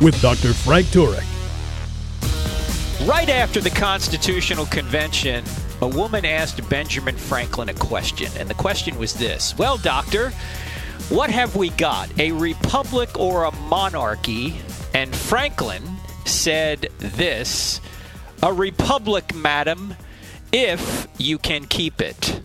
with Dr. Frank Turek. Right after the Constitutional Convention, a woman asked Benjamin Franklin a question, and the question was this Well, doctor, what have we got, a republic or a monarchy? And Franklin said this A republic, madam, if you can keep it.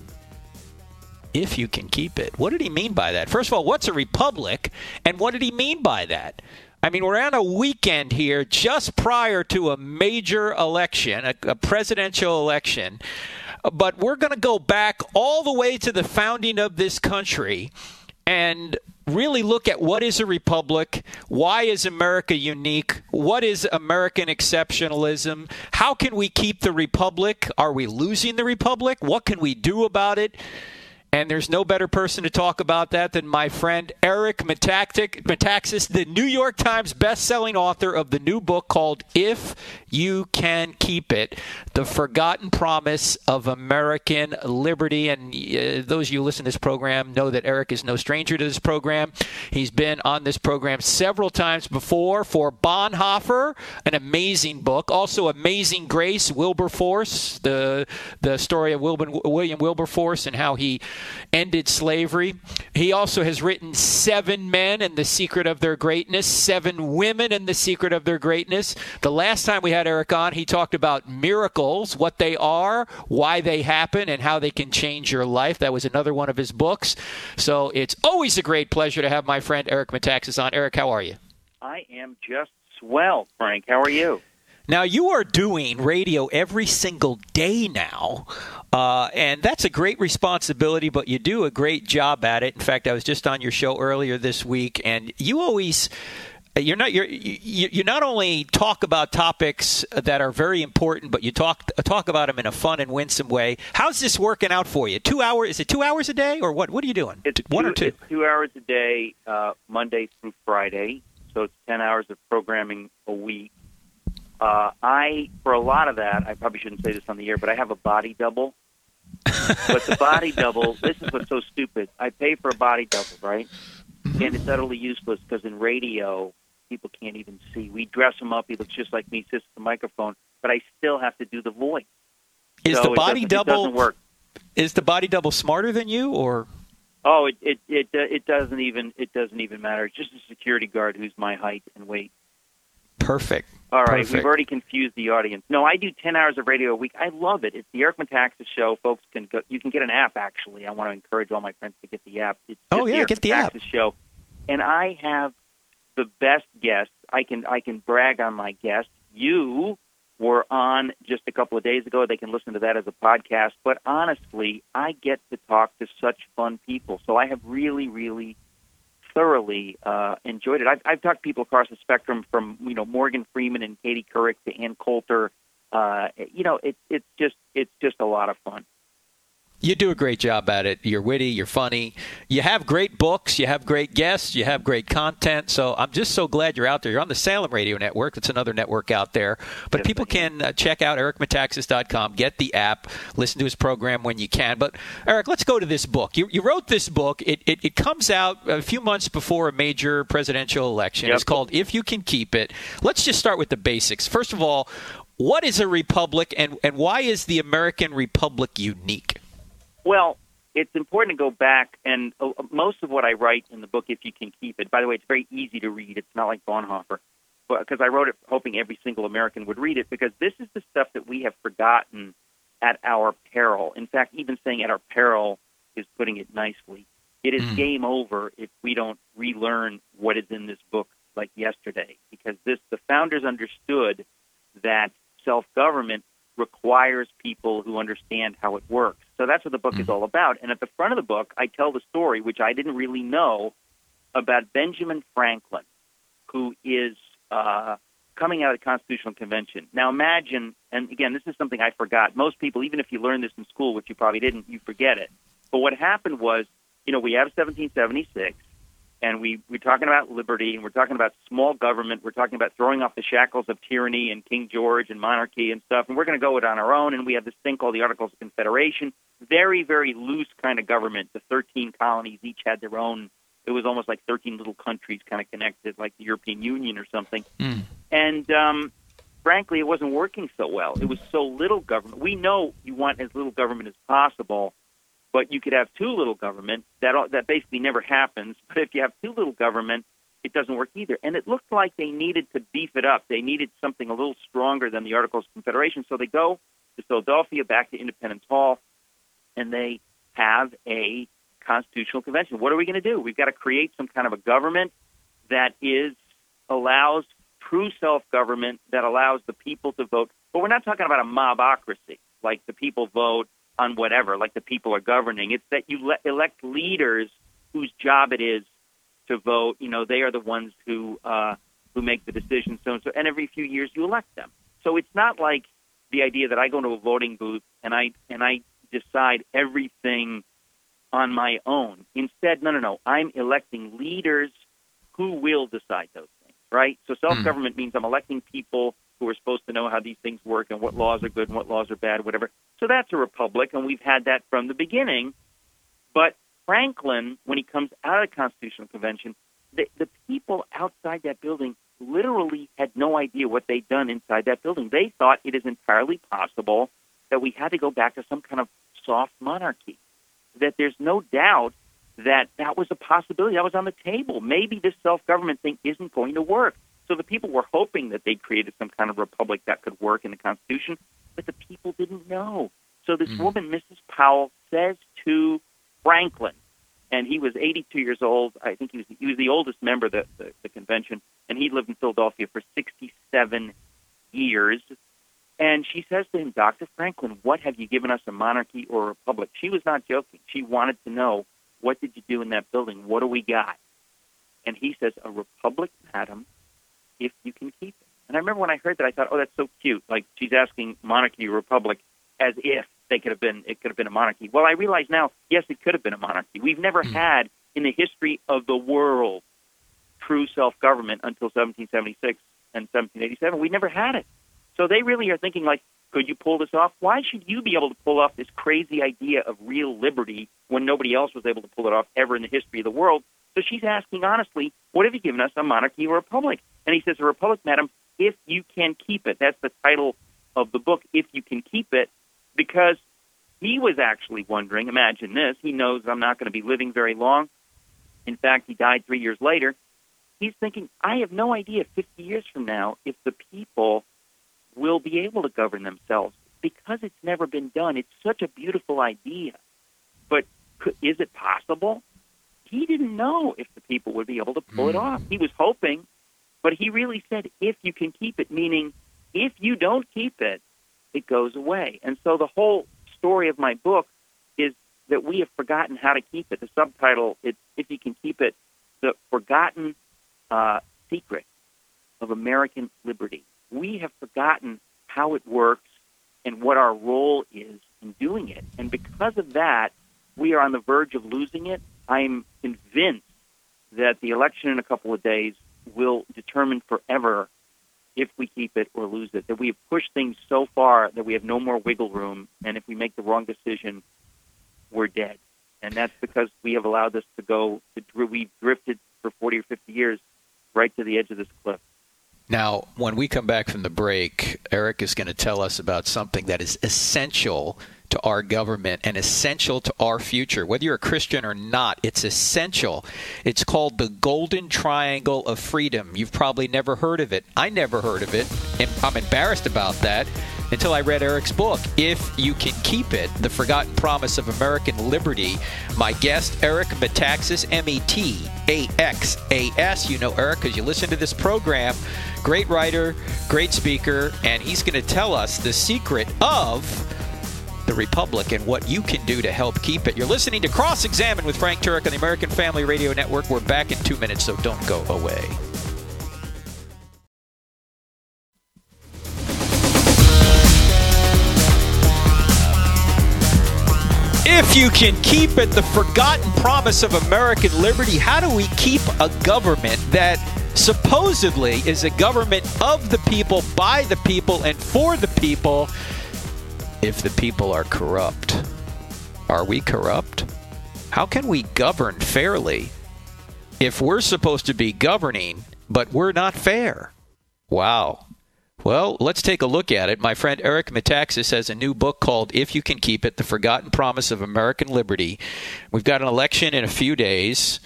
If you can keep it. What did he mean by that? First of all, what's a republic, and what did he mean by that? I mean, we're on a weekend here just prior to a major election, a, a presidential election, but we're going to go back all the way to the founding of this country and really look at what is a republic, why is America unique, what is American exceptionalism, how can we keep the republic, are we losing the republic, what can we do about it? And there's no better person to talk about that than my friend Eric Metactic, Metaxas, the New York Times best-selling author of the new book called If You Can Keep It, The Forgotten Promise of American Liberty. And uh, those of you who listen to this program know that Eric is no stranger to this program. He's been on this program several times before for Bonhoeffer, an amazing book. Also, Amazing Grace, Wilberforce, the, the story of William Wilberforce and how he ended slavery. He also has written Seven Men and the Secret of Their Greatness, Seven Women and the Secret of Their Greatness. The last time we had Eric on, he talked about miracles, what they are, why they happen, and how they can change your life. That was another one of his books. So it's always a great pleasure to have my friend Eric Metaxas on. Eric, how are you? I am just swell, Frank. How are you? Now, you are doing radio every single day now, uh, and that's a great responsibility, but you do a great job at it. In fact, I was just on your show earlier this week, and you always you're not you're, you you not only talk about topics that are very important, but you talk talk about them in a fun and winsome way. How's this working out for you? Two hours? Is it two hours a day, or what? What are you doing? It's one two, or two? two hours a day, uh, Monday through Friday. So it's ten hours of programming a week. Uh, I, for a lot of that, I probably shouldn't say this on the air, but I have a body double. But the body double, this is what's so stupid. I pay for a body double, right? Mm-hmm. And it's utterly useless because in radio, people can't even see. We dress him up; he looks just like me, sits at the microphone, but I still have to do the voice. Is so the body double It doesn't work. is the body double smarter than you, or Oh, it it it it doesn't even it doesn't even matter. It's just a security guard who's my height and weight. Perfect? All right, Perfect. we've already confused the audience. No, I do ten hours of radio a week. I love it. It's the Eric Metaxas show. Folks can go. You can get an app actually. I want to encourage all my friends to get the app. It's Oh, yeah, Eric get the app. Metaxas show, and I have the best guests. I can I can brag on my guests. You were on just a couple of days ago. They can listen to that as a podcast. But honestly, I get to talk to such fun people. So I have really, really thoroughly uh, enjoyed it. I've, I've talked to people across the spectrum from you know Morgan Freeman and Katie Couric to Ann Coulter. Uh, you know, it's it's just it's just a lot of fun. You do a great job at it. You're witty, you're funny. You have great books, you have great guests, you have great content. So I'm just so glad you're out there. You're on the Salem Radio Network. That's another network out there. But Yes, people can uh, check out ericmetaxas.com, get the app, listen to his program when you can. But Eric, let's go to this book. You, you wrote this book. It, it, it comes out a few months before a major presidential election. Yep. It's called If You Can Keep It. Let's just start with the basics. First of all, what is a republic and, and why is the American Republic unique? Well, it's important to go back and uh, most of what I write in the book, if you can keep it. By the way, it's very easy to read. It's not like Bonhoeffer, because I wrote it hoping every single American would read it. Because this is the stuff that we have forgotten at our peril. In fact, even saying at our peril is putting it nicely. It is Mm. game over if we don't relearn what is in this book like yesterday. Because this, the founders understood that self-government requires people who understand how it works. So that's what the book is all about. And at the front of the book, I tell the story, which I didn't really know, about Benjamin Franklin, who is uh, coming out of the Constitutional Convention. Now imagine, and again, this is something I forgot. Most people, even if you learned this in school, which you probably didn't, you forget it. But what happened was, you know, we have 1776, and we we're talking about liberty, and we're talking about small government. We're talking about throwing off the shackles of tyranny and King George and monarchy and stuff. And we're going to go it on our own. And we have this thing called the Articles of Confederation, very very loose kind of government. The 13 colonies each had their own. It was almost like 13 little countries kind of connected, like the European Union or something. Mm. And um, frankly, it wasn't working so well. It was so little government. We know you want as little government as possible, but you could have too little government. That that basically never happens. But if you have too little government, it doesn't work either. And it looked like they needed to beef it up. They needed something a little stronger than the Articles of Confederation. So they go to Philadelphia, back to Independence Hall, and they have a constitutional convention. What are we going to do? We've got to create some kind of a government that is allows true self-government that allows the people to vote. But we're not talking about a mobocracy, like the people vote on whatever, like the people are governing. It's that you le- elect leaders whose job it is to vote. You know, they are the ones who uh, who make the decisions. So and so, and every few years you elect them. So it's not like the idea that I go to a voting booth and I and I decide everything on my own. Instead, no, no, no. I'm electing leaders who will decide those things, right? So self government mm. means I'm electing people who are supposed to know how these things work and what laws are good and what laws are bad, whatever. So that's a republic, and we've had that from the beginning. But Franklin, when he comes out of the Constitutional Convention, the, the people outside that building literally had no idea what they'd done inside that building. They thought it is entirely possible that we had to go back to some kind of soft monarchy. That there's no doubt that that was a possibility. That was on the table. Maybe this self government thing isn't going to work. So the people were hoping that they created some kind of republic that could work in the Constitution, but the people didn't know. So this mm-hmm. woman, Mrs. Powell, says to Franklin, and he was 82 years old. I think he was he was the oldest member of the, the, the convention, and he lived in Philadelphia for 67 years. And she says to him, Dr. Franklin, what have you given us, a monarchy or a republic? She was not joking. She wanted to know, what did you do in that building? What do we got? And he says, a republic, madam, if you can keep it. And I remember when I heard that, I thought, oh, that's so cute. Like she's asking monarchy or republic as if they could have been, it could have been a monarchy. Well, I realize now, yes, it could have been a monarchy. We've never mm. had in the history of the world true self-government until 1776 and 1787. We never had it. So they really are thinking like, could you pull this off? Why should you be able to pull off this crazy idea of real liberty when nobody else was able to pull it off ever in the history of the world? So she's asking honestly, what have you given us, a monarchy or a republic? And he says, a republic, madam, if you can keep it. That's the title of the book, If You Can Keep It, because he was actually wondering, imagine this, he knows I'm not going to be living very long. In fact, he died three years later. He's thinking, I have no idea 50 years from now if the people will be able to govern themselves because it's never been done. It's such a beautiful idea. But is it possible? He didn't know if the people would be able to pull it hmm. off. He was hoping, but he really said, if you can keep it, meaning if you don't keep it, it goes away. And so the whole story of my book is that we have forgotten how to keep it. The subtitle, it's If You Can Keep It, The Forgotten uh, Secret of American Liberty. We have forgotten how it works and what our role is in doing it. And because of that, we are on the verge of losing it. I'm convinced that the election in a couple of days will determine forever if we keep it or lose it. That we have pushed things so far that we have no more wiggle room, and if we make the wrong decision, we're dead. And that's because we have allowed this to go. To, we've drifted for 40 or 50 years right to the edge of this cliff. Now, when we come back from the break, Eric is going to tell us about something that is essential to our government and essential to our future. Whether you're a Christian or not, it's essential. It's called the Golden Triangle of Freedom. You've probably never heard of it. I never heard of it, and I'm embarrassed about that until I read Eric's book, If You Can Keep It The Forgotten Promise of American Liberty. My guest, Eric Metaxas, M E T A X A S. You know Eric because you listen to this program. Great writer, great speaker, and he's going to tell us the secret of the Republic and what you can do to help keep it. You're listening to Cross Examine with Frank Turek on the American Family Radio Network. We're back in two minutes, so don't go away. If you can keep it, the forgotten promise of American liberty, how do we keep a government that supposedly is a government of the people, by the people, and for the people? If the people are corrupt? Are we corrupt? How can we govern fairly if we're supposed to be governing, but we're not fair? Wow. Well, let's take a look at it. My friend Eric Metaxas has a new book called If You Can Keep It The Forgotten Promise of American Liberty. We've got an election in a few days.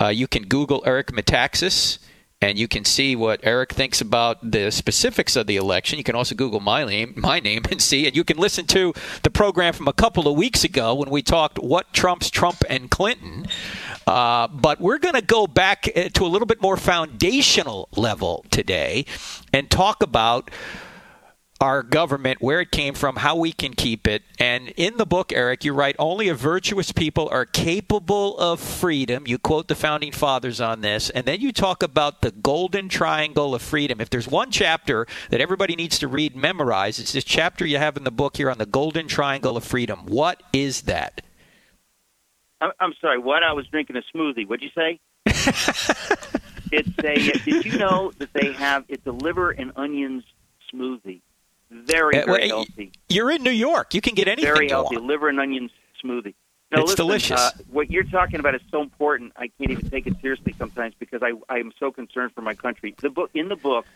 Uh, you can Google Eric Metaxas and you can see what Eric thinks about the specifics of the election. You can also Google my name, my name, and see. And you can listen to the program from a couple of weeks ago when we talked what trumps Trump and Clinton. Uh, but we're going to go back uh, to a little bit more foundational level today and talk about our government, where it came from, how we can keep it. And in the book, Eric, you write only a virtuous people are capable of freedom. You quote the founding fathers on this. And then you talk about the golden triangle of freedom. If there's one chapter that everybody needs to read, memorize, it's this chapter you have in the book here on the golden triangle of freedom. What is that? I'm sorry, what? I was drinking a smoothie. What'd you say? it's a. Did you know that they have? It's a liver and onions smoothie. Very, uh, very healthy. You're in New York. You can get anything. Very healthy. Liver and onion smoothie. Now, it's listen, delicious. Uh, what you're talking about is so important. I can't even take it seriously sometimes because I I am so concerned for my country. The book in the book,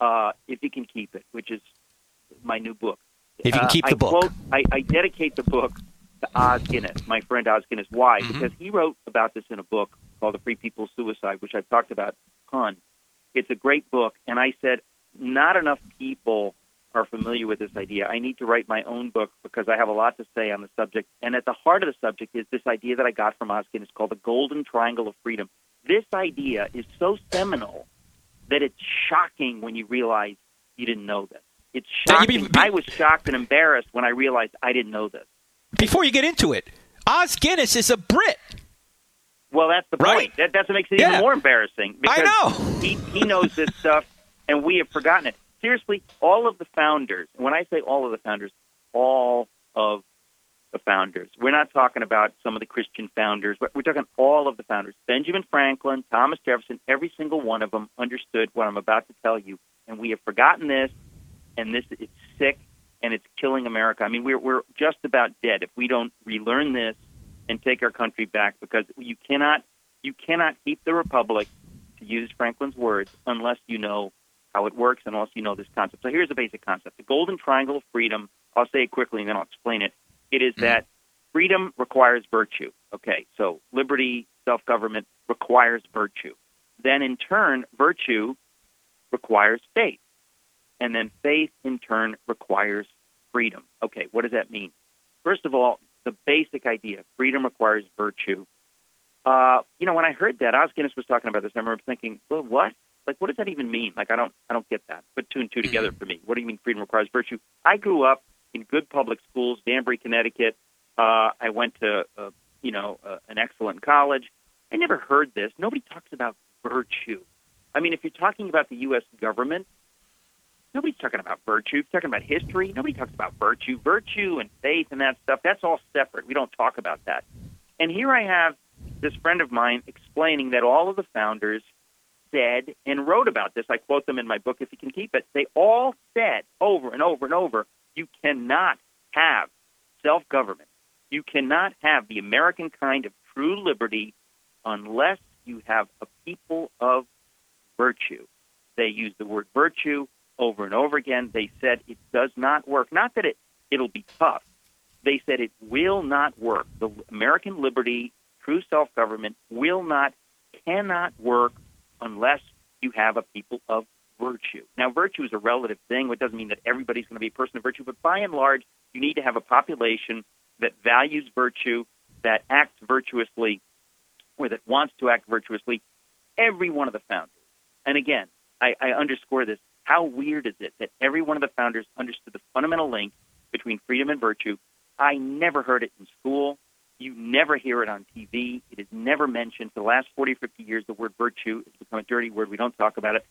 uh, if you can keep it, which is my new book. If you can keep uh, the book, quote, I, I dedicate the book to Os Guinness, my friend Os Guinness. Why? Mm-hmm. Because he wrote about this in a book called The Free People's Suicide, which I've talked about a ton. It's a great book, and I said not enough people are familiar with this idea. I need to write my own book because I have a lot to say on the subject. And at the heart of the subject is this idea that I got from Os It's called the Golden Triangle of Freedom. This idea is so seminal that it's shocking when you realize you didn't know this. It's shocking. I was shocked and embarrassed when I realized I didn't know this. Before you get into it, Os Guinness is a Brit. Well, that's the right? point. That, that's what makes it yeah. even more embarrassing. Because I know. He, he knows this stuff, and we have forgotten it seriously, all of the founders, when I say all of the founders, all of the founders. We're not talking about some of the Christian founders. We're talking all of the founders. Benjamin Franklin, Thomas Jefferson, every single one of them understood what I'm about to tell you. And we have forgotten this, and this it's sick, and it's killing America. I mean, we're, we're just about dead if we don't relearn this and take our country back because you cannot, you cannot keep the republic, to use Franklin's words, unless you know how it works, and also you know this concept. So here's the basic concept: the golden triangle of freedom. I'll say it quickly, and then I'll explain it. It is that freedom requires virtue. Okay, so liberty, self-government requires virtue. Then, in turn, virtue requires faith, and then faith, in turn, requires freedom. Okay, what does that mean? First of all, the basic idea: freedom requires virtue. Uh, you know, when I heard that, Os Guinness was talking about this. I remember thinking, well, what? Like what does that even mean? Like I don't I don't get that. Put two and two together for me. What do you mean freedom requires virtue? I grew up in good public schools, Danbury, Connecticut. Uh, I went to uh, you know uh, an excellent college. I never heard this. Nobody talks about virtue. I mean, if you're talking about the U.S. government, nobody's talking about virtue. You're talking about history, nobody talks about virtue. Virtue and faith and that stuff, that's all separate. We don't talk about that. And here I have this friend of mine explaining that all of the founders said and wrote about this. I quote them in my book, if you can keep it. They all said over and over and over you cannot have self government. You cannot have the American kind of true liberty unless you have a people of virtue. They use the word virtue over and over again. They said it does not work. Not that it, it'll be tough. They said it will not work. The American liberty, true self government, will not, cannot work unless you have a people of virtue. Now, virtue is a relative thing. It doesn't mean that everybody's going to be a person of virtue, but by and large, you need to have a population that values virtue, that acts virtuously, or that wants to act virtuously. Every one of the founders. And again, I, I underscore this. How weird is it that every one of the founders understood the fundamental link between freedom and virtue? I never heard it in school. You never hear it on TV. It is never mentioned. For the last 40 50 years, the word virtue has become a dirty word. We don't talk about it.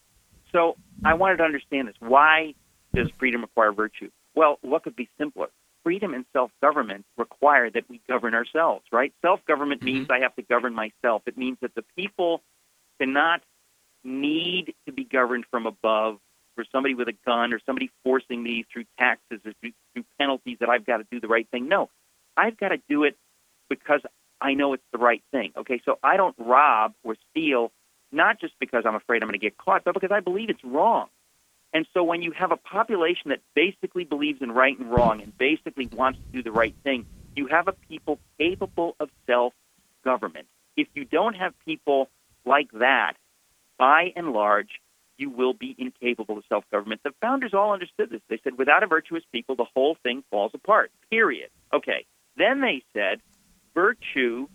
So I wanted to understand this. Why does freedom require virtue? Well, what could be simpler? freedom and self government require that we govern ourselves, right? Self government Mm-hmm. means I have to govern myself. It means that the people cannot need to be governed from above for somebody with a gun or somebody forcing me through taxes or through, through penalties that I've got to do the right thing. No, I've got to do it because I know it's the right thing. Okay, so I don't rob or steal, not just because I'm afraid I'm going to get caught, but because I believe it's wrong. And so when you have a population that basically believes in right and wrong and basically wants to do the right thing, you have a people capable of self government. If you don't have people like that, by and large, you will be incapable of self government. The founders all understood this. They said, without a virtuous people, the whole thing falls apart, period. Okay. Then they said, virtue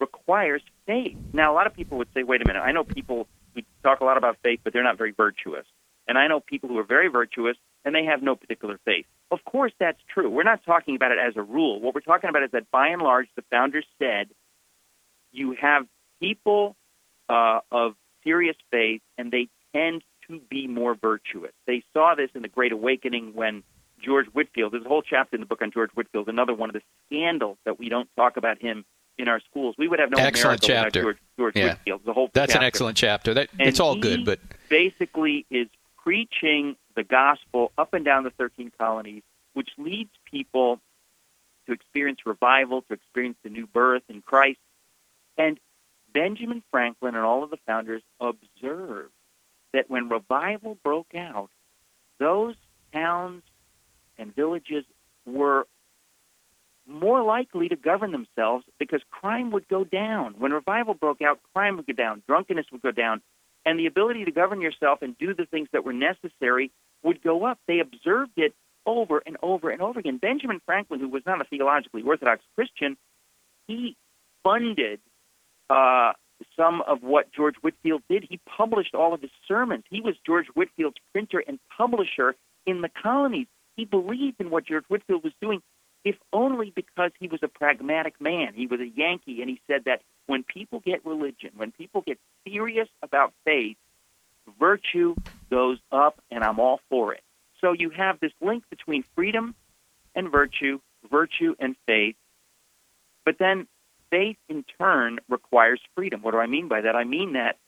requires faith. Now, a lot of people would say, wait a minute, I know people who talk a lot about faith, but they're not very virtuous. And I know people who are very virtuous and they have no particular faith. Of course, that's true. We're not talking about it as a rule. What we're talking about is that by and large, the founders said you have people uh, of serious faith and they tend to be more virtuous. They saw this in the Great Awakening when George Whitefield, there's a whole chapter in the book on George Whitefield, another one of the scandals that we don't talk about him in our schools. We would have no Excellent America chapter. George, George Yeah. Whitefield. The whole That's an excellent chapter. That it's all good, but basically is preaching the gospel up and down the 13 colonies, which leads people to experience revival, to experience the new birth in Christ. And Benjamin Franklin and all of the founders observed that when revival broke out, those towns and villages were more likely to govern themselves because crime would go down. When revival broke out, crime would go down, drunkenness would go down, and the ability to govern yourself and do the things that were necessary would go up. They observed it over and over and over again. Benjamin Franklin, who was not a theologically orthodox Christian, he funded uh, some of what George Whitefield did. He published all of his sermons. He was George Whitefield's printer and publisher in the colonies. He believed in what George Whitefield was doing, if only because he was a pragmatic man. He was a Yankee, and he said that when people get religion, when people get serious about faith, virtue goes up, and I'm all for it. So you have this link between freedom and virtue, virtue and faith. But then faith in turn requires freedom. What do I mean by that? I mean that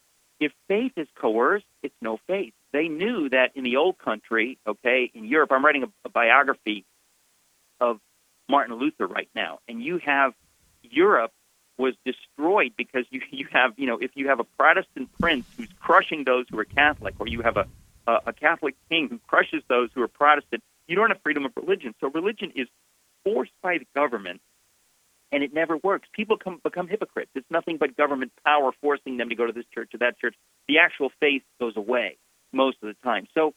if faith is coerced, it's no faith. They knew that in the old country, okay, in Europe, I'm writing a, a biography of Martin Luther right now, and you have Europe was destroyed because you you have you know if you have a Protestant prince who's crushing those who are Catholic, or you have a a, a Catholic king who crushes those who are Protestant, you don't have freedom of religion. So religion is forced by the government, and it never works. People come, become hypocrites. It's nothing but government power forcing them to go to this church or that church. The actual faith goes away most of the time. So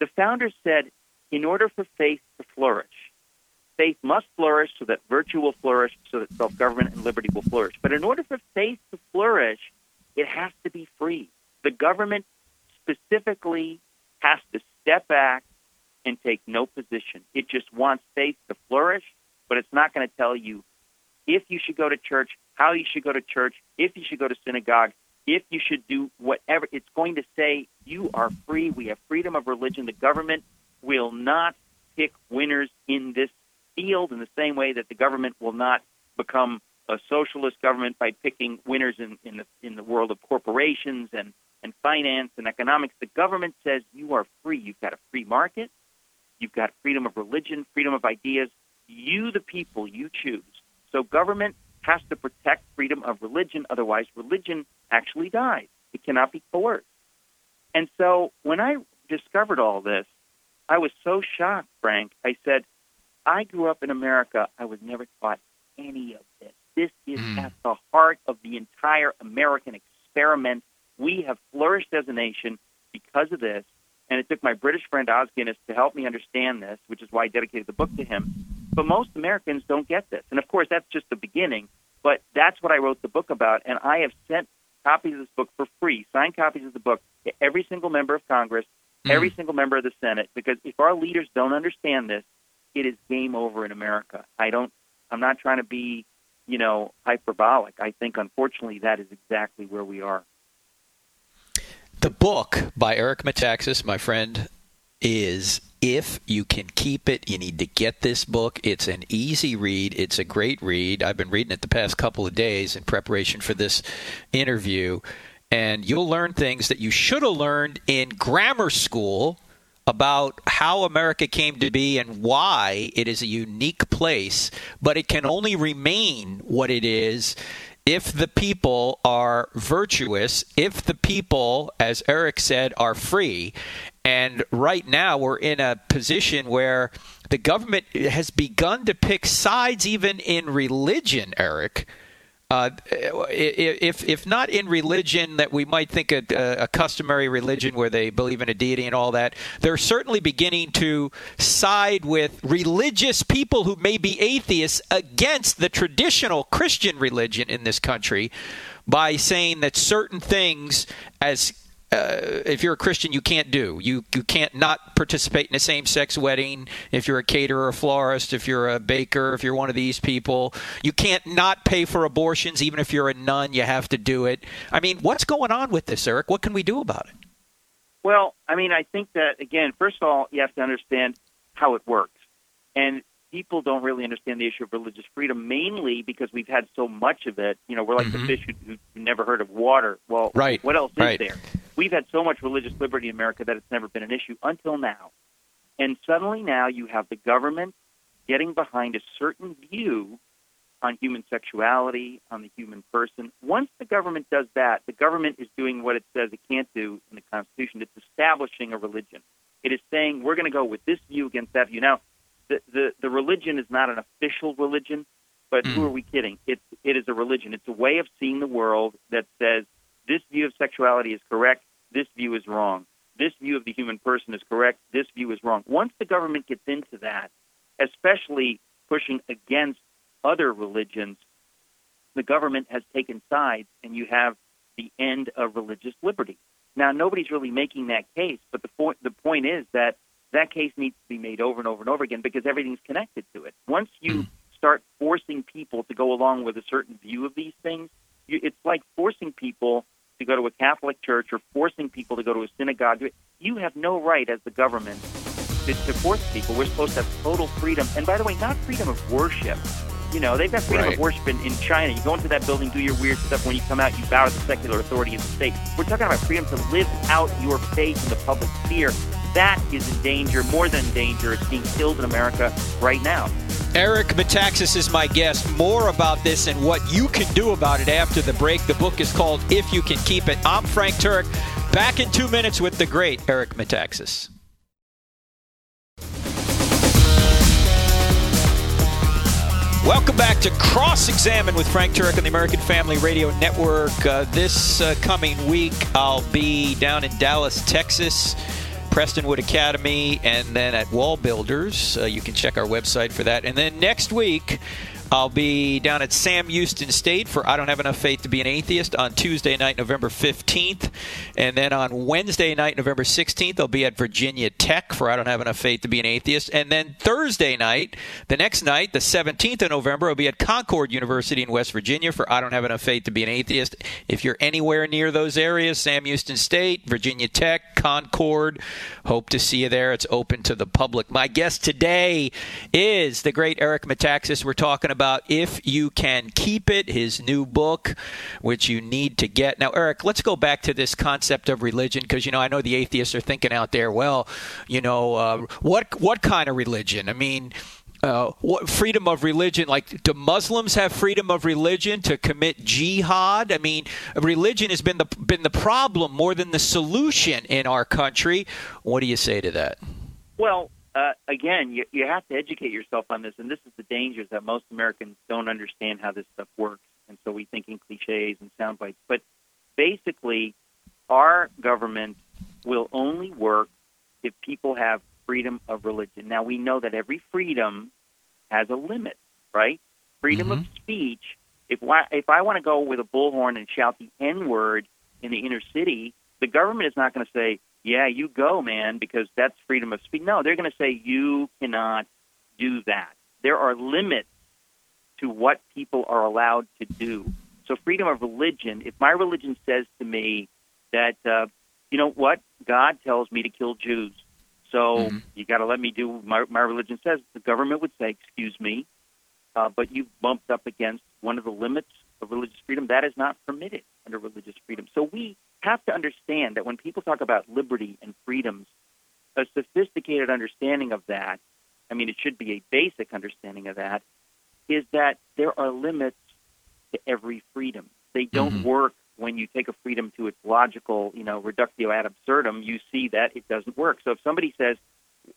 the founders said, in order for faith to flourish, faith must flourish so that virtue will flourish, so that self government and liberty will flourish. But in order for faith to flourish, it has to be free. The government specifically has to step back and take no position. It just wants faith to flourish, but it's not going to tell you if you should go to church, how you should go to church, if you should go to synagogue, if you should do whatever. It's going to say you are free. We have freedom of religion. The government will not pick winners in this field in the same way that the government will not become a socialist government by picking winners in, in the in the world of corporations and, and finance and economics. The government says you are free. You've got a free market. You've got freedom of religion, freedom of ideas. You, the people, you choose. So government has to protect freedom of religion. Otherwise, religion actually dies. It cannot be coerced. And so when I discovered all this, I was so shocked, Frank. I said, I grew up in America. I was never taught any of this. This is hmm. at the heart of the entire American experiment. We have flourished as a nation because of this. And it took my British friend Os Guinness to help me understand this, which is why I dedicated the book to him. But most Americans don't get this. And of course, that's just the beginning. But that's what I wrote the book about. And I have sent copies of this book for free, signed copies of the book, to every single member of Congress, hmm. every single member of the Senate. Because if our leaders don't understand this, it is game over in America. I don't. I'm not trying to be, you know, hyperbolic. I think, unfortunately, that is exactly where we are. The book by Eric Metaxas, my friend, is If You Can Keep It. You need to get this book. It's an easy read, it's a great read. I've been reading it the past couple of days in preparation for this interview. And you'll learn things that you should have learned in grammar school about how America came to be and why it is a unique place, but it can only remain what it is if the people are virtuous, if the people, as Eric said, are free. And right now, we're in a position where the government has begun to pick sides even in religion, Eric. Uh, if if not in religion that we might think a, a, customary religion where they believe in a deity and all that, they're certainly beginning to side with religious people who may be atheists against the traditional Christian religion in this country by saying that certain things as uh, if you're a Christian, you can't do. You you can't not participate in a same-sex wedding. If you're a caterer, a florist, if you're a baker, if you're one of these people, you can't not pay for abortions. Even if you're a nun, you have to do it. I mean, what's going on with this, Eric? What can we do about it? Well, I mean, I think that again, first of all, you have to understand how it works, and people don't really understand the issue of religious freedom, mainly because we've had so much of it. You know, we're like mm-hmm. the fish who, who never heard of water. Well, right. what else right. is there? We've had so much religious liberty in America that it's never been an issue until now. And suddenly now you have the government getting behind a certain view on human sexuality, on the human person. Once the government does that, the government is doing what it says it can't do in the Constitution. It's establishing a religion. It is saying we're going to go with this view against that view. Now, the, the, the religion is not an official religion, but mm. who hmm. are we kidding? It's, it is a religion. It's a way of seeing the world that says this view of sexuality is correct, this view is wrong. This view of the human person is correct, this view is wrong. Once the government gets into that, especially pushing against other religions, the government has taken sides, and you have the end of religious liberty. Now, nobody's really making that case, but the point the point is that that case needs to be made over and over and over again because everything's connected to it. Once you hmm. start forcing people to go along with a certain view of these things, you, it's like forcing people to go to a Catholic church or forcing people to go to a synagogue. You have no right as the government to, to force people. We're supposed to have total freedom. And by the way, not freedom of worship. You know, they've got freedom right. of worship in, in China. You go into that building, do your weird stuff. When you come out, you bow to the secular authority of the state. We're talking about freedom to live out your faith in the public sphere. That is in danger, more than danger. It's being killed in America right now. Eric Metaxas is my guest. More about this and what you can do about it after the break. The book is called If You Can Keep It. I'm Frank Turek. Back in two minutes with the great Eric Metaxas. Welcome back to Cross Examine with Frank Turek on the American Family Radio Network. Uh, this uh, coming week, I'll be down in Dallas, Texas Prestonwood Academy, and then at WallBuilders. Uh, you can check our website for that. And then next week, I'll be down at Sam Houston State for I Don't Have Enough Faith to Be an Atheist on Tuesday night, November 15th. And then on Wednesday night, November 16th, I'll be at Virginia Tech for I Don't Have Enough Faith to Be an Atheist. And then Thursday night, the next night, the 17th of November, I'll be at Concord University in West Virginia for I Don't Have Enough Faith to Be an Atheist. If you're anywhere near those areas, Sam Houston State, Virginia Tech, Concord, hope to see you there. It's open to the public. My guest today is the great Eric Metaxas. We're talking about If You Can Keep It, his new book, which you need to get. Now, Eric, let's go back to this concept of religion because, you know, I know the atheists are thinking out there, well, you know, uh, what, what kind of religion? I mean, uh, what, freedom of religion like do muslims have freedom of religion to commit jihad i mean religion has been the been the problem more than the solution in our country what do you say to that well uh, again, you, you have to educate yourself on this, and this is the dangers that most Americans don't understand how this stuff works, and so we think in cliches and sound bites. But basically, our government will only work if people have freedom of religion. Now we know that every freedom has a limit, right? Freedom mm-hmm. of speech. If if I want to go with a bullhorn and shout the N word in the inner city, the government is not going to say yeah, you go, man, because that's freedom of speech. No, they're going to say you cannot do that. There are limits to what people are allowed to do. So, freedom of religion, if my religion says to me that, uh, you know what, God tells me to kill Jews, So Mhm. you got to let me do my my religion says. The government would say, "Excuse me, uh, but you've bumped up against one of the limits of religious freedom. That is not permitted under religious freedom." So we have to understand that when people talk about liberty and freedoms, a sophisticated understanding of that, I mean, it should be a basic understanding of that, is that there are limits to every freedom. They don't Mhm. work when you take a freedom to its logical, you know, reductio ad absurdum. You see that it doesn't work. So if somebody says,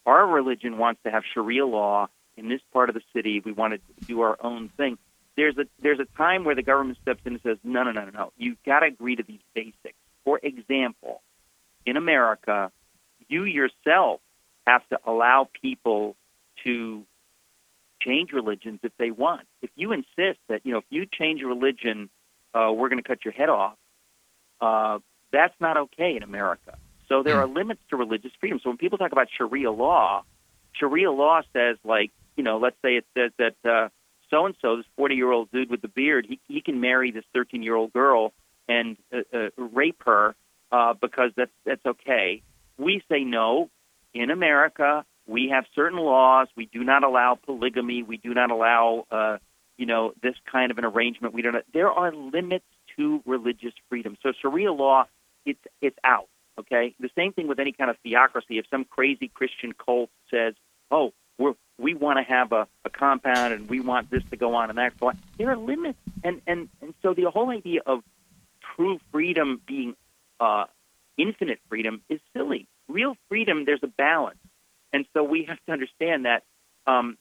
our religion wants to have Sharia law in this part of the city, we want to do our own thing. There's a there's a time where the government steps in and says, no, no, no, no, no. You've got to agree to these basics. For example, in America, you yourself have to allow people to change religions if they want. If you insist that you know if you change your religion, uh, we're going to cut your head off. Uh, that's not okay in America. So there are limits to religious freedom. So when people talk about Sharia law, Sharia law says like you know, let's say it says that so and so, this forty-year-old dude with the beard, he he can marry this thirteen-year-old girl and uh, uh, rape her uh, because that's that's okay. We say no. In America, we have certain laws. We do not allow polygamy. We do not allow, uh, you know, this kind of an arrangement. We don't. There are limits to religious freedom. So Sharia law, it's it's out. Okay. The same thing with any kind of theocracy. If some crazy Christian cult says, "Oh, we're we want to have a, a compound and we want this to go on and that go on," there are limits. And and and so the whole idea of true freedom being uh, infinite freedom is silly. Real freedom, there's a balance. And so we have to understand that um,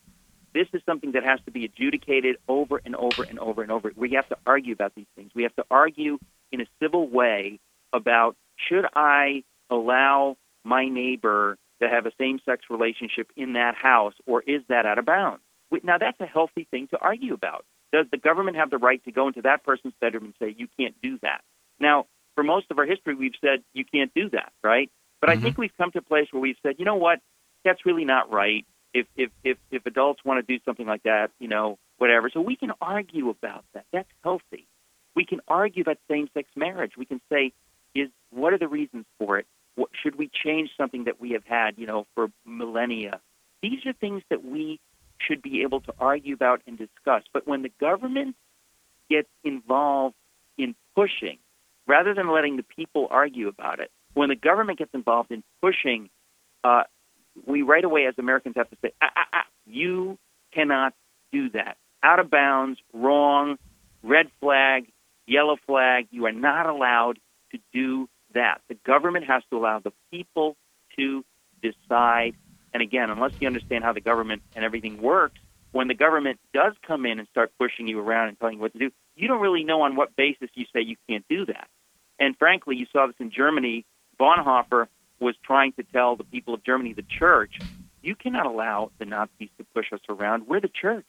this is something that has to be adjudicated over and over and over and over. We have to argue about these things. We have to argue in a civil way about should I allow my neighbor to have a same sex relationship in that house, or is that out of bounds? Now, that's a healthy thing to argue about. Does the government have the right to go into that person's bedroom and say, you can't do that? Now, for most of our history, we've said you can't do that, right? But I mm-hmm. think we've come to a place where we've said, you know what, that's really not right. If if if if adults want to do something like that, you know, whatever. So we can argue about that. That's healthy. We can argue about same-sex marriage. We can say, is what are the reasons for it? What, should we change something that we have had, you know, for millennia? These are things that we should be able to argue about and discuss. But when the government gets involved in pushing, rather than letting the people argue about it, when the government gets involved in pushing, uh, we right away as Americans have to say, ah, ah, ah, you cannot do that. Out of bounds, wrong, red flag, yellow flag. You are not allowed to do that. The government has to allow the people to decide. And again, unless you understand how the government and everything works, when the government does come in and start pushing you around and telling you what to do, you don't really know on what basis you say you can't do that. And frankly, you saw this in Germany. Bonhoeffer was trying to tell the people of Germany, the church, you cannot allow the Nazis to push us around. We're the church.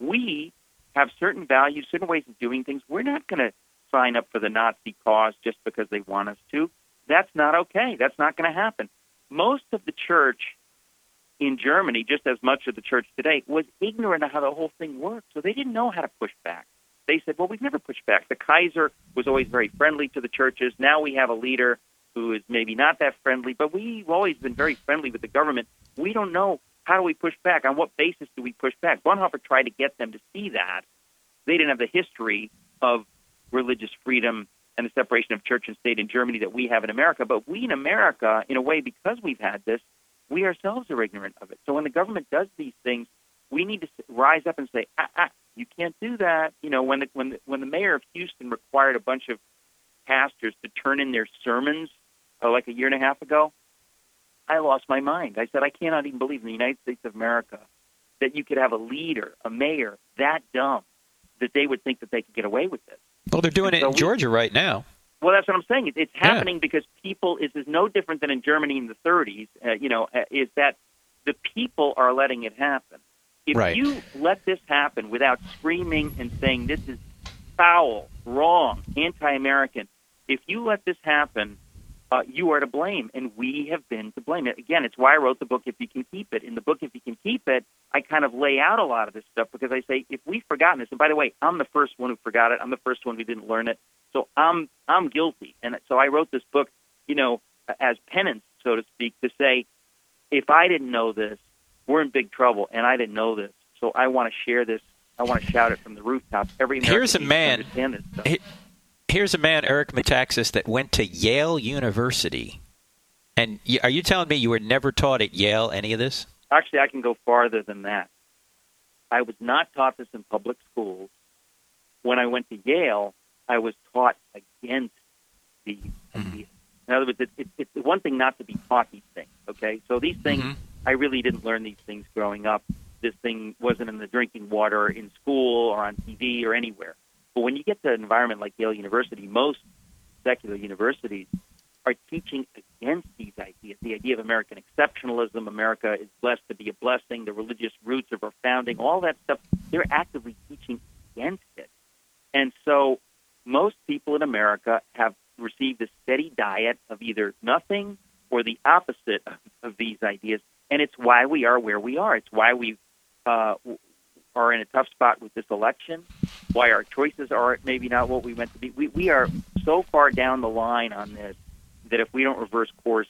We have certain values, certain ways of doing things. We're not going to sign up for the Nazi cause just because they want us to. That's not okay. That's not going to happen. Most of the church in Germany, just as much of the church today, was ignorant of how the whole thing worked. So they didn't know how to push back. They said, well, we've never pushed back. The Kaiser was always very friendly to the churches. Now we have a leader who is maybe not that friendly, but we've always been very friendly with the government. We don't know how do we push back? On what basis do we push back? Bonhoeffer tried to get them to see that. They didn't have the history of religious freedom and the separation of church and state in Germany that we have in America. But we in America, in a way, because we've had this, we ourselves are ignorant of it. So when the government does these things, we need to rise up and say, ah, ah, you can't do that. You know, when the, when the, when the mayor of Houston required a bunch of pastors to turn in their sermons uh, like a year and a half ago, I lost my mind. I said, I cannot even believe in the United States of America that you could have a leader, a mayor, that dumb that they would think that they could get away with this. Well, they're doing it so in we- Georgia right now. Well, that's what I'm saying. It's happening because people. This is no different than in Germany in the 30s. Uh, you know, uh, is that the people are letting it happen. If Right. you let this happen without screaming and saying this is foul, wrong, anti-American, if you let this happen, uh, you are to blame, and we have been to blame. Again, it's why I wrote the book. If you can keep it, in the book, if you can keep it, I kind of lay out a lot of this stuff because I say if we've forgotten this, and by the way, I'm the first one who forgot it. I'm the first one who didn't learn it. So I'm I'm guilty, and so I wrote this book, you know, as penance, so to speak, to say if I didn't know this, we're in big trouble, and I didn't know this. So I want to share this. I want to shout it from the rooftops. Every American Here's a man- Here's a man, Eric Metaxas, that went to Yale University. And y- are you telling me you were never taught at Yale any of this? Actually, I can go farther than that. I was not taught this in public schools. When I went to Yale, I was taught against these ideas. In other words, it, it, it's one thing not to be taught these things. Okay, so these things, Mhm. I really didn't learn these things growing up. This thing wasn't in the drinking water in school or on TV or anywhere. But when you get to an environment like Yale University, most secular universities are teaching against these ideas. The idea of American exceptionalism, America is blessed to be a blessing, the religious roots of our founding, all that stuff, they're actively teaching against it. And so most people in America have received a steady diet of either nothing or the opposite of, these ideas. And it's why we are where we are. It's why we uh, are in a tough spot with this election, why our choices are maybe not what we meant to be. We, we are so far down the line on this that if we don't reverse course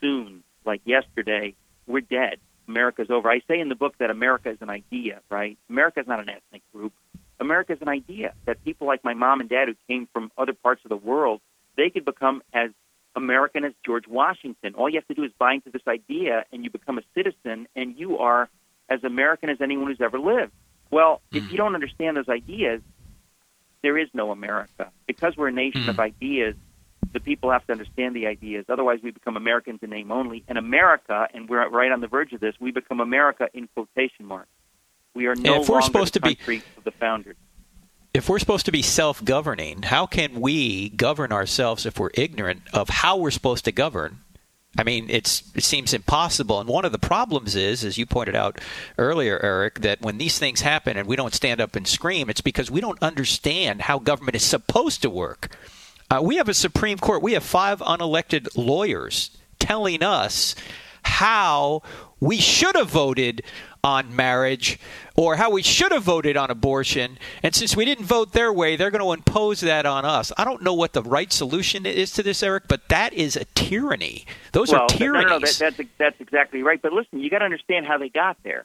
soon, like yesterday, we're dead. America's over. I say in the book that America is an idea, right? America is not an ethnic group. America is an idea that people like my mom and dad who came from other parts of the world, they could become as American as George Washington. All you have to do is buy into this idea and you become a citizen and you are as American as anyone who's ever lived. Well, if hmm. you don't understand those ideas, there is no America. Because we're a nation of hmm. ideas, the people have to understand the ideas. Otherwise, we become Americans in name only. And America, and we're right on the verge of this, we become America in quotation marks. We are no if we're longer supposed the to be- of the founders. If we're supposed to be self governing, how can we govern ourselves if we're ignorant of how we're supposed to govern? I mean, it's it seems impossible. And one of the problems is, as you pointed out earlier, Eric, that when these things happen and we don't stand up and scream, it's because we don't understand how government is supposed to work. Uh, we have a Supreme Court. We have five unelected lawyers telling us how we should have voted on marriage or how we should have voted on abortion. And since we didn't vote their way, they're going to impose that on us. I don't know what the right solution is to this, Eric, but that is a tyranny. Those well, are tyrannies. No, no, no, that, that's that's exactly right. But listen, you got to understand how they got there.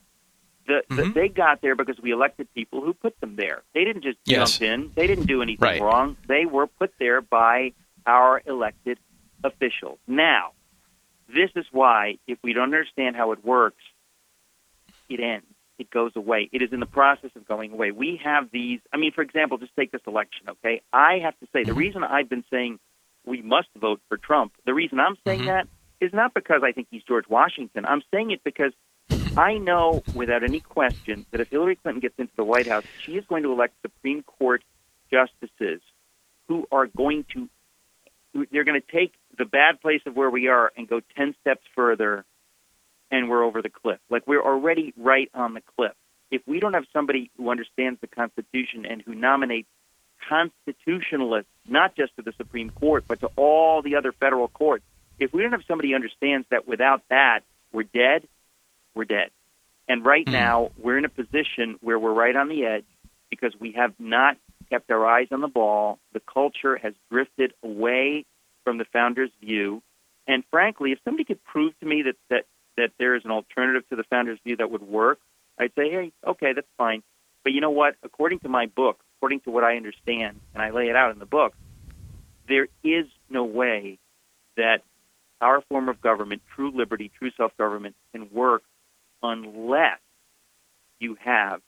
The, the, Mhm. they got there because we elected people who put them there. They didn't just Yes. jump in. They didn't do anything Right. wrong. They were put there by our elected officials. Now, this is why, if we don't understand how it works, it ends. It goes away. It is in the process of going away. We have these. I mean, for example, just take this election, okay? I have to say the reason I've been saying we must vote for Trump, the reason I'm saying Mhm. that is not because I think he's George Washington. I'm saying it because I know without any question that if Hillary Clinton gets into the White House, she is going to elect Supreme Court justices who are going to they're going to take the bad place of where we are and go 10 steps further and we're over the cliff. Like we're already right on the cliff. If we don't have somebody who understands the Constitution and who nominates constitutionalists, not just to the Supreme Court, but to all the other federal courts, if we don't have somebody who understands that without that, we're dead, we're dead. And right Hmm. now, we're in a position where we're right on the edge because we have not kept our eyes on the ball. The culture has drifted away from the founders' view. And frankly, if somebody could prove to me that, that, that there is an alternative to the founders' view that would work, I'd say, hey, okay, that's fine. But you know what? According to my book, according to what I understand, and I lay it out in the book, there is no way that our form of government, true liberty, true self government, can work unless you have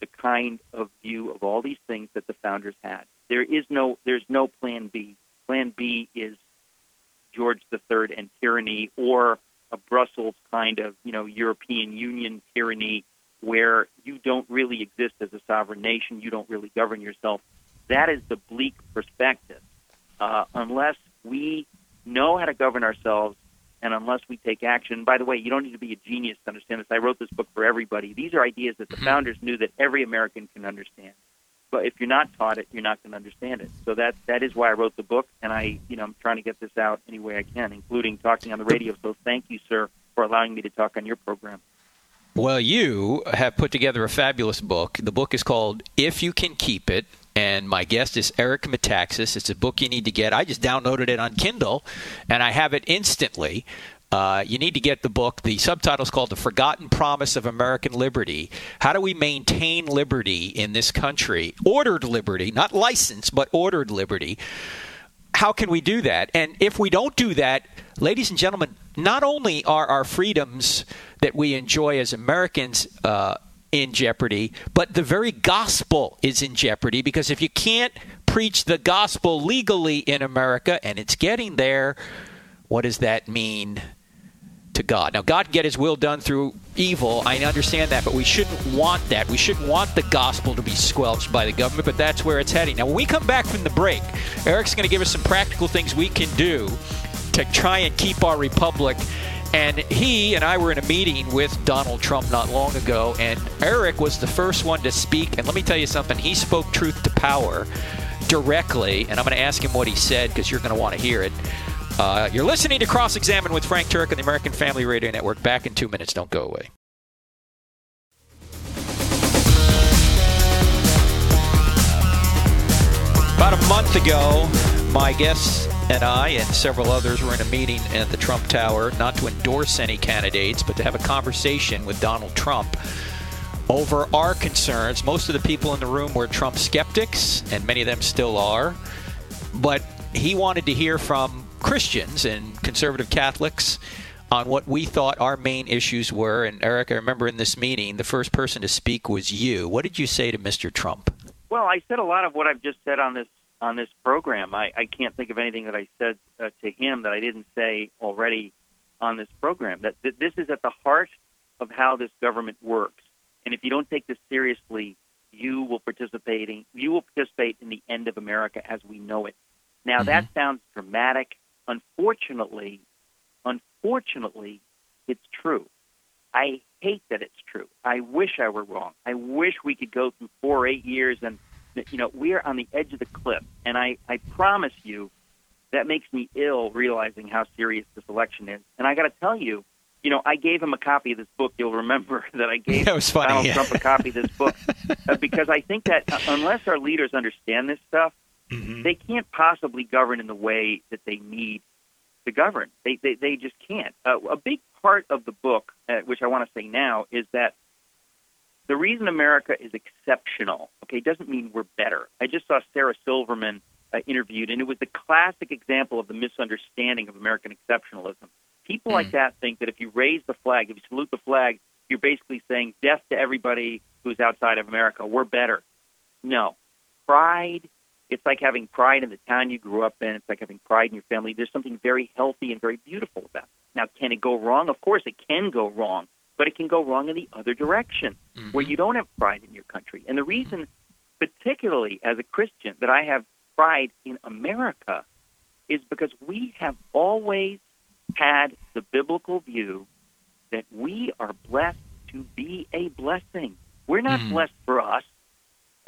the kind of view of all these things that the founders had. There is no there's no plan B. Plan B is George III and tyranny or a Brussels kind of, you know, European Union tyranny where you don't really exist as a sovereign nation, you don't really govern yourself. That is the bleak perspective. Uh, unless we know how to govern ourselves and unless we take action. By the way, you don't need to be a genius to understand this. I wrote this book for everybody. These are ideas that the founders knew that every American can understand. But if you're not taught it, you're not going to understand it. So that that is why I wrote the book, and I, you know, I'm trying to get this out any way I can, including talking on the radio. So thank you, sir, for allowing me to talk on your program. Well, you have put together a fabulous book. The book is called If You Can Keep It. And my guest is Eric Metaxas. It's a book you need to get. I just downloaded it on Kindle and I have it instantly. Uh, you need to get the book. The subtitle is called The Forgotten Promise of American Liberty. How do we maintain liberty in this country? Ordered liberty, not licensed, but ordered liberty. How can we do that? And if we don't do that, ladies and gentlemen, not only are our freedoms that we enjoy as Americans uh, in jeopardy, but the very gospel is in jeopardy because if you can't preach the gospel legally in America, and it's getting there, what does that mean to God. Now, God get his will done through evil. I understand that, but we shouldn't want that. We shouldn't want the gospel to be squelched by the government, but that's where it's heading. Now, when we come back from the break, Eric's going to give us some practical things we can do to try and keep our republic. And he and I were in a meeting with Donald Trump not long ago, and Eric was the first one to speak. And let me tell you something, he spoke truth to power directly, and I'm going to ask him what he said because you're going to want to hear it. Uh, you're listening to Cross Examine with Frank Turek on the American Family Radio Network. Back in two minutes. Don't go away. About a month ago, my guests and I and several others were in a meeting at the Trump Tower, not to endorse any candidates, but to have a conversation with Donald Trump over our concerns. Most of the people in the room were Trump skeptics, and many of them still are. But he wanted to hear from Christians and conservative Catholics on what we thought our main issues were. And Eric, I remember in this meeting, the first person to speak was you. What did you say to Mr. Trump? Well, I said a lot of what I've just said on this on this program. I, I can't think of anything that I said uh, to him that I didn't say already on this program. That, that this is at the heart of how this government works. And if you don't take this seriously, you will participating you will participate in the end of America as we know it. Now mm-hmm. that sounds dramatic Unfortunately, unfortunately, it's true. I hate that it's true. I wish I were wrong. I wish we could go through four or eight years and, you know, we are on the edge of the cliff. And I, I promise you, that makes me ill realizing how serious this election is. And I got to tell you, you know, I gave him a copy of this book. You'll remember that I gave that was funny, Donald yeah. Trump a copy of this book uh, because I think that uh, unless our leaders understand this stuff, Mm-hmm. They can't possibly govern in the way that they need to govern. They they, they just can't. Uh, a big part of the book, uh, which I want to say now, is that the reason America is exceptional, okay, doesn't mean we're better. I just saw Sarah Silverman uh, interviewed, and it was the classic example of the misunderstanding of American exceptionalism. People mm. like that think that if you raise the flag, if you salute the flag, you're basically saying death to everybody who's outside of America. We're better. No. Pride it's like having pride in the town you grew up in. It's like having pride in your family. There's something very healthy and very beautiful about it. Now, can it go wrong? Of course, it can go wrong, but it can go wrong in the other direction mm-hmm. where you don't have pride in your country. And the reason, particularly as a Christian, that I have pride in America is because we have always had the biblical view that we are blessed to be a blessing. We're not mm-hmm. blessed for us.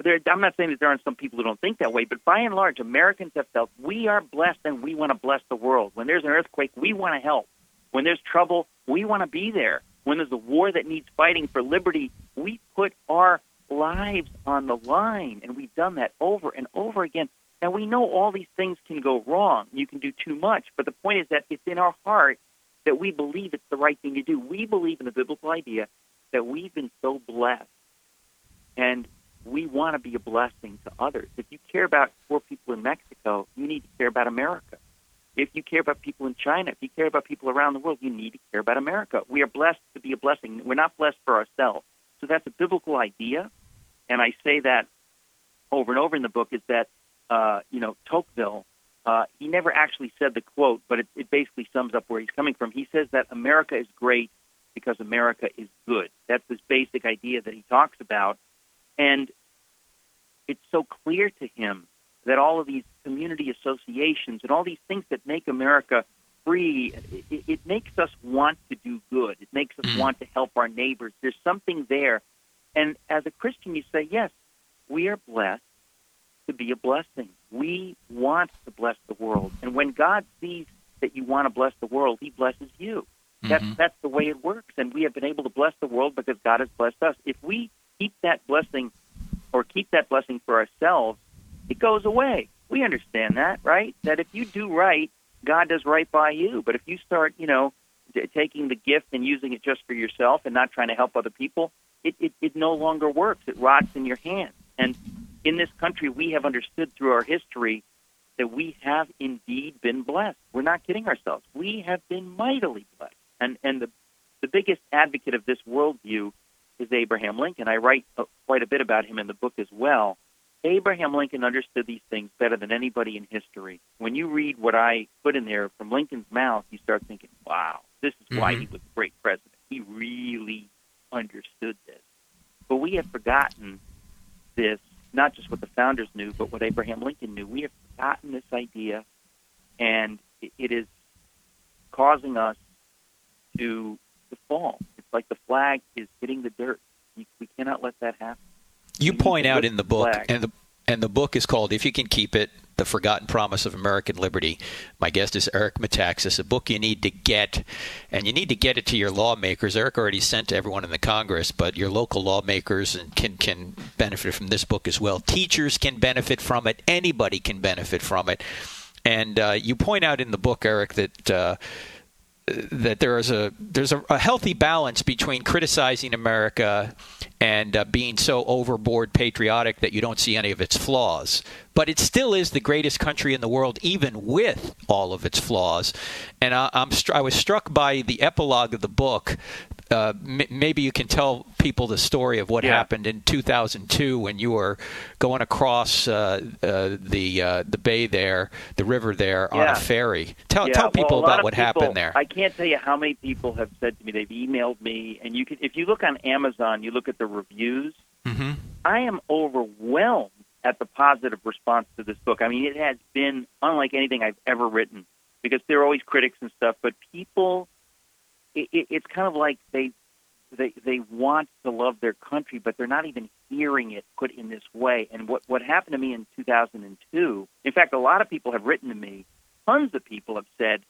There, I'm not saying that there aren't some people who don't think that way, but by and large, Americans have felt we are blessed and we want to bless the world. When there's an earthquake, we want to help. When there's trouble, we want to be there. When there's a war that needs fighting for liberty, we put our lives on the line, and we've done that over and over again. Now, we know all these things can go wrong. You can do too much, but the point is that it's in our heart that we believe it's the right thing to do. We believe in the biblical idea that we've been so blessed. And we want to be a blessing to others. If you care about poor people in Mexico, you need to care about America. If you care about people in China, if you care about people around the world, you need to care about America. We are blessed to be a blessing. We're not blessed for ourselves. So that's a biblical idea, and I say that over and over in the book. Is that uh, you know Tocqueville? Uh, he never actually said the quote, but it, it basically sums up where he's coming from. He says that America is great because America is good. That's this basic idea that he talks about. And it's so clear to him that all of these community associations and all these things that make America free, it, it makes us want to do good. It makes us mm. want to help our neighbors. There's something there. And as a Christian, you say, yes, we are blessed to be a blessing. We want to bless the world. And when God sees that you want to bless the world, he blesses you. Mm-hmm. That's, that's the way it works. And we have been able to bless the world because God has blessed us. If we keep that blessing or keep that blessing for ourselves, it goes away. We understand that, right? That if you do right, God does right by you. But if you start, you know, t- taking the gift and using it just for yourself and not trying to help other people, it, it, it no longer works. It rots in your hands. And in this country, we have understood through our history that we have indeed been blessed. We're not kidding ourselves. We have been mightily blessed. And, and the, the biggest advocate of this worldview is Abraham Lincoln. I write uh, quite a bit about him in the book as well. Abraham Lincoln understood these things better than anybody in history. When you read what I put in there from Lincoln's mouth, you start thinking, wow, this is why Mhm. he was a great president. He really understood this. But we have forgotten this, not just what the founders knew, but what Abraham Lincoln knew. We have forgotten this idea, and it is causing us to, fall. It's like the flag is hitting the dirt. We, we cannot let that happen. You We point out in the book, flag. and the and the book is called "If You Can Keep It: The Forgotten Promise of American Liberty." My guest is Eric Metaxas. A book you need to get, and you need to get it to your lawmakers. Eric already sent to everyone in the Congress, but your local lawmakers and can can benefit from this book as well. Teachers can benefit from it. Anybody can benefit from it. And uh, you point out in the book, Eric, that. Uh, that there is a there's a, a healthy balance between criticizing America and uh, being so overboard patriotic that you don't see any of its flaws. But it still is the greatest country in the world, even with all of its flaws. And I, I'm str- I was struck by the epilogue of the book. Uh, m- maybe you can tell people the story of what Yeah. happened in 2002 when you were going across uh, uh, the uh, the bay there, the river there on a ferry. Tell Yeah, tell people lot about what people- happened there. I can't tell you how many people have said to me they've emailed me, and you can if you look on Amazon, you look at the reviews. hmm I am overwhelmed at the positive response to this book. I mean, it has been unlike anything I've ever written because there are always critics and stuff, but people, it, it, it's kind of like they they they want to love their country, but they're not even hearing it put in this way. And what what happened to me in 2002? In fact, a lot of people have written to me. Tons of people have said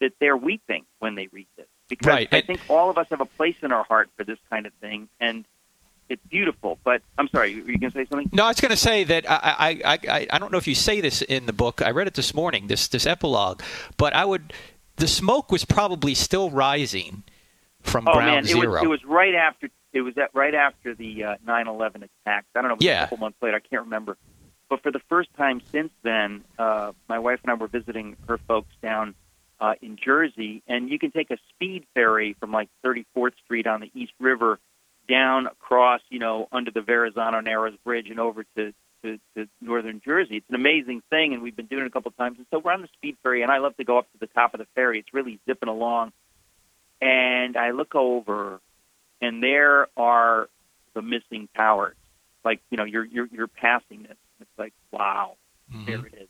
that they're weeping when they read this because Right, I think all of us have a place in our heart for this kind of thing, and it's beautiful. But I'm sorry, were you going to say something? No, I was going to say that I, I, I, I don't know if you say this in the book. I read it this morning, this this epilogue, but I would. The smoke was probably still rising from oh Ground man, it Zero. was it was right after it was at, right after the uh, 9/11 attacks. I don't know, it was Yeah. a couple months later. I can't remember. But for the first time since then, uh, my wife and I were visiting her folks down uh, in Jersey, and you can take a speed ferry from like 34th Street on the East River down across, you know, under the Verrazano Narrows Bridge and over to, to, to northern Jersey. It's an amazing thing, and we've been doing it a couple of times. And so we're on the speed ferry, and I love to go up to the top of the ferry. It's really zipping along, and I look over, and there are the missing towers. Like you know, you're you're you're passing this. It's like wow, Mhm. there it is.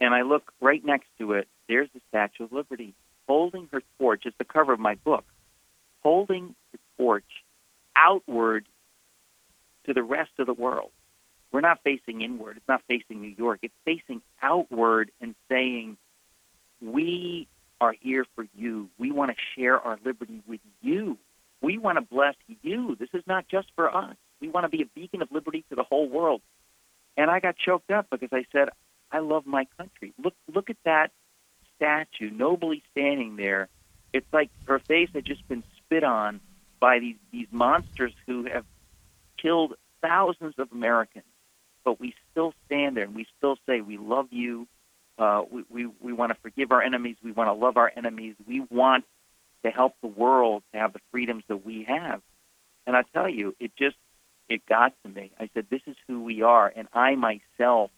And I look right next to it. There's the Statue of Liberty holding her torch. It's the cover of my book, holding the torch outward to the rest of the world. We're not facing inward. It's not facing New York. It's facing outward and saying, "We are here for you. We want to share our liberty with you. We want to bless you. This is not just for us. We want to be a beacon of liberty to the whole world." And I got choked up because I said, "I love my country. Look, look at that statue, nobly standing there. It's like her face had just been spit on by these these monsters who have killed thousands of Americans. But we still stand there and we still say we love you. Uh, we we, we want to forgive our enemies. We want to love our enemies. We want to help the world to have the freedoms that we have. And I tell you, it just it got to me. I said, this is who we are, and I myself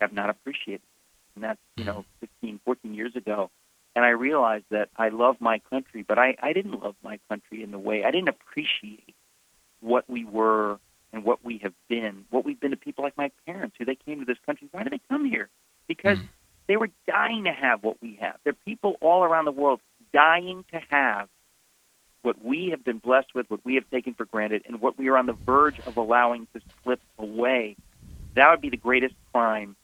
have not appreciated. It. And that's you know 15, 14 years ago. And I realized that I love my country, but I, I didn't love my country in the way I didn't appreciate what we were and what we have been, what we've been to people like my parents, who they came to this country. Why did they come here? Because Mm. they were dying to have what we have. There are people all around the world dying to have what we have been blessed with, what we have taken for granted, and what we are on the verge of allowing to slip away. That would be the greatest crime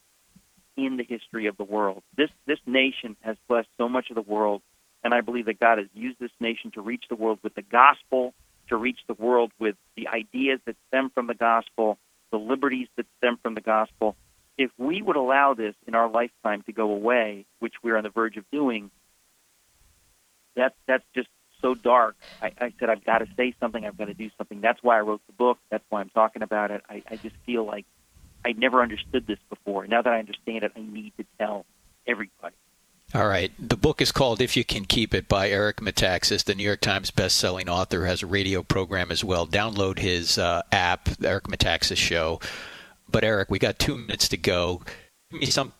in the history of the world. This this nation has blessed so much of the world, and I believe that God has used this nation to reach the world with the gospel, to reach the world with the ideas that stem from the gospel, the liberties that stem from the gospel. If we would allow this in our lifetime to go away, which we're on the verge of doing, that's that's just so dark. I, I said I've got to say something. I've got to do something. That's why I wrote the book. That's why I'm talking about it. I, I just feel like I never understood this before. Now that I understand it, I need to tell everybody. All right. The book is called If You Can Keep It by Eric Metaxas, the New York Times best-selling author, has a radio program as well. Download his uh, app, the Eric Metaxas Show. But Eric, we got two minutes to go. Give me some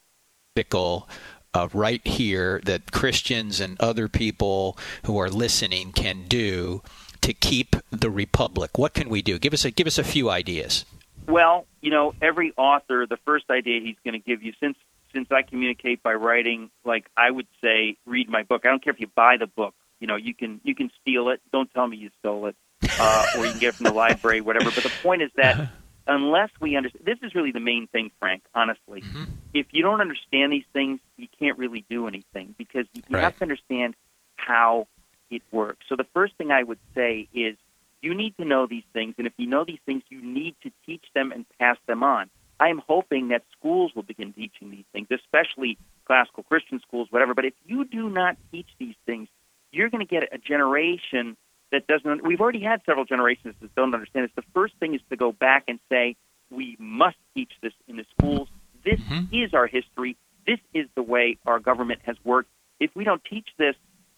pickle uh, right here that Christians and other people who are listening can do to keep the republic. What can we do? Give us a give us a few ideas. Well, you know, every author, the first idea he's going to give you, since since I communicate by writing, like I would say, read my book. I don't care if you buy the book. You know, you can you can steal it. Don't tell me you stole it, uh, or you can get it from the library, whatever. But the point is that unless we understand, this is really the main thing, Frank. Honestly, mm-hmm. if you don't understand these things, you can't really do anything because you right. have to understand how it works. So the first thing I would say is you need to know these things, and if you know these things, you need to teach them and pass them on. I am hoping that schools will begin teaching these things, especially classical Christian schools, whatever. But if you do not teach these things, you're going to get a generation that doesn't. We've already had several generations that don't understand this. The first thing is to go back and say we must teach this in the schools. This mm-hmm. is our history. This is the way our government has worked. If we don't teach this,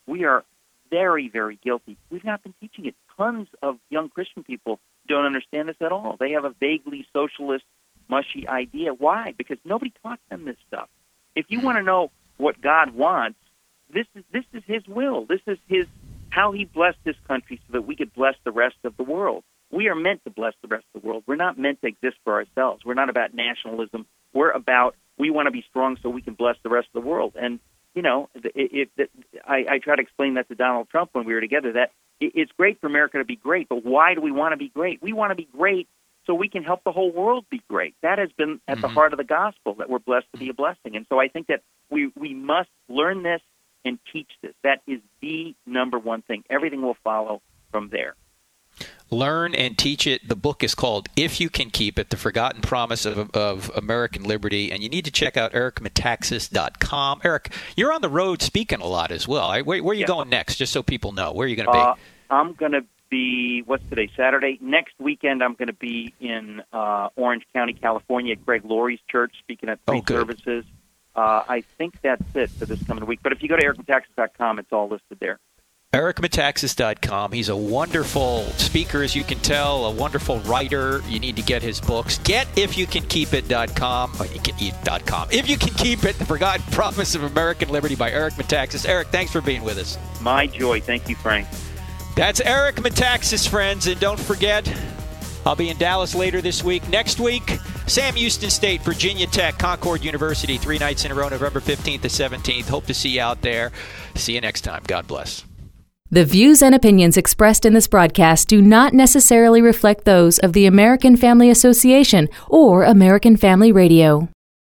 we are very, very guilty. We've not been teaching it. Tons of young Christian people don't understand this at all. They have a vaguely socialist mushy idea. Why? Because nobody taught them this stuff. If you want to know what God wants, this is this is His will. This is His how He blessed this country so that we could bless the rest of the world. We are meant to bless the rest of the world. We're not meant to exist for ourselves. We're not about nationalism. We're about we want to be strong so we can bless the rest of the world. And you know, it, it, I, I try to explain that to Donald Trump when we were together. That it, it's great for America to be great, but why do we want to be great? We want to be great so we can help the whole world be great. That has been at mm-hmm. the heart of the gospel that we're blessed to be a blessing. And so I think that we we must learn this and teach this. That is the number one thing. Everything will follow from there. Learn and teach it. The book is called If You Can Keep It The Forgotten Promise of, of American Liberty. And you need to check out ericmetaxas.com. Eric, you're on the road speaking a lot as well. Where, where are you yeah. going next, just so people know? Where are you going to be? Uh, I'm going to be what's today Saturday. Next weekend, I'm going to be in uh, Orange County, California, at Greg Laurie's church, speaking at three oh, services. Uh, I think that's it for this coming week. But if you go to ericmetaxas.com, it's all listed there. EricMetaxas.com. He's a wonderful speaker, as you can tell, a wonderful writer. You need to get his books. Get if you can keep it.com. Oh, you can eat.com. If you can keep it, The Forgotten Promise of American Liberty by Eric Metaxas. Eric, thanks for being with us. My joy. Thank you, Frank. That's Eric Metaxas, friends. And don't forget, I'll be in Dallas later this week. Next week, Sam Houston State, Virginia Tech, Concord University, three nights in a row, November 15th to 17th. Hope to see you out there. See you next time. God bless. The views and opinions expressed in this broadcast do not necessarily reflect those of the American Family Association or American Family Radio.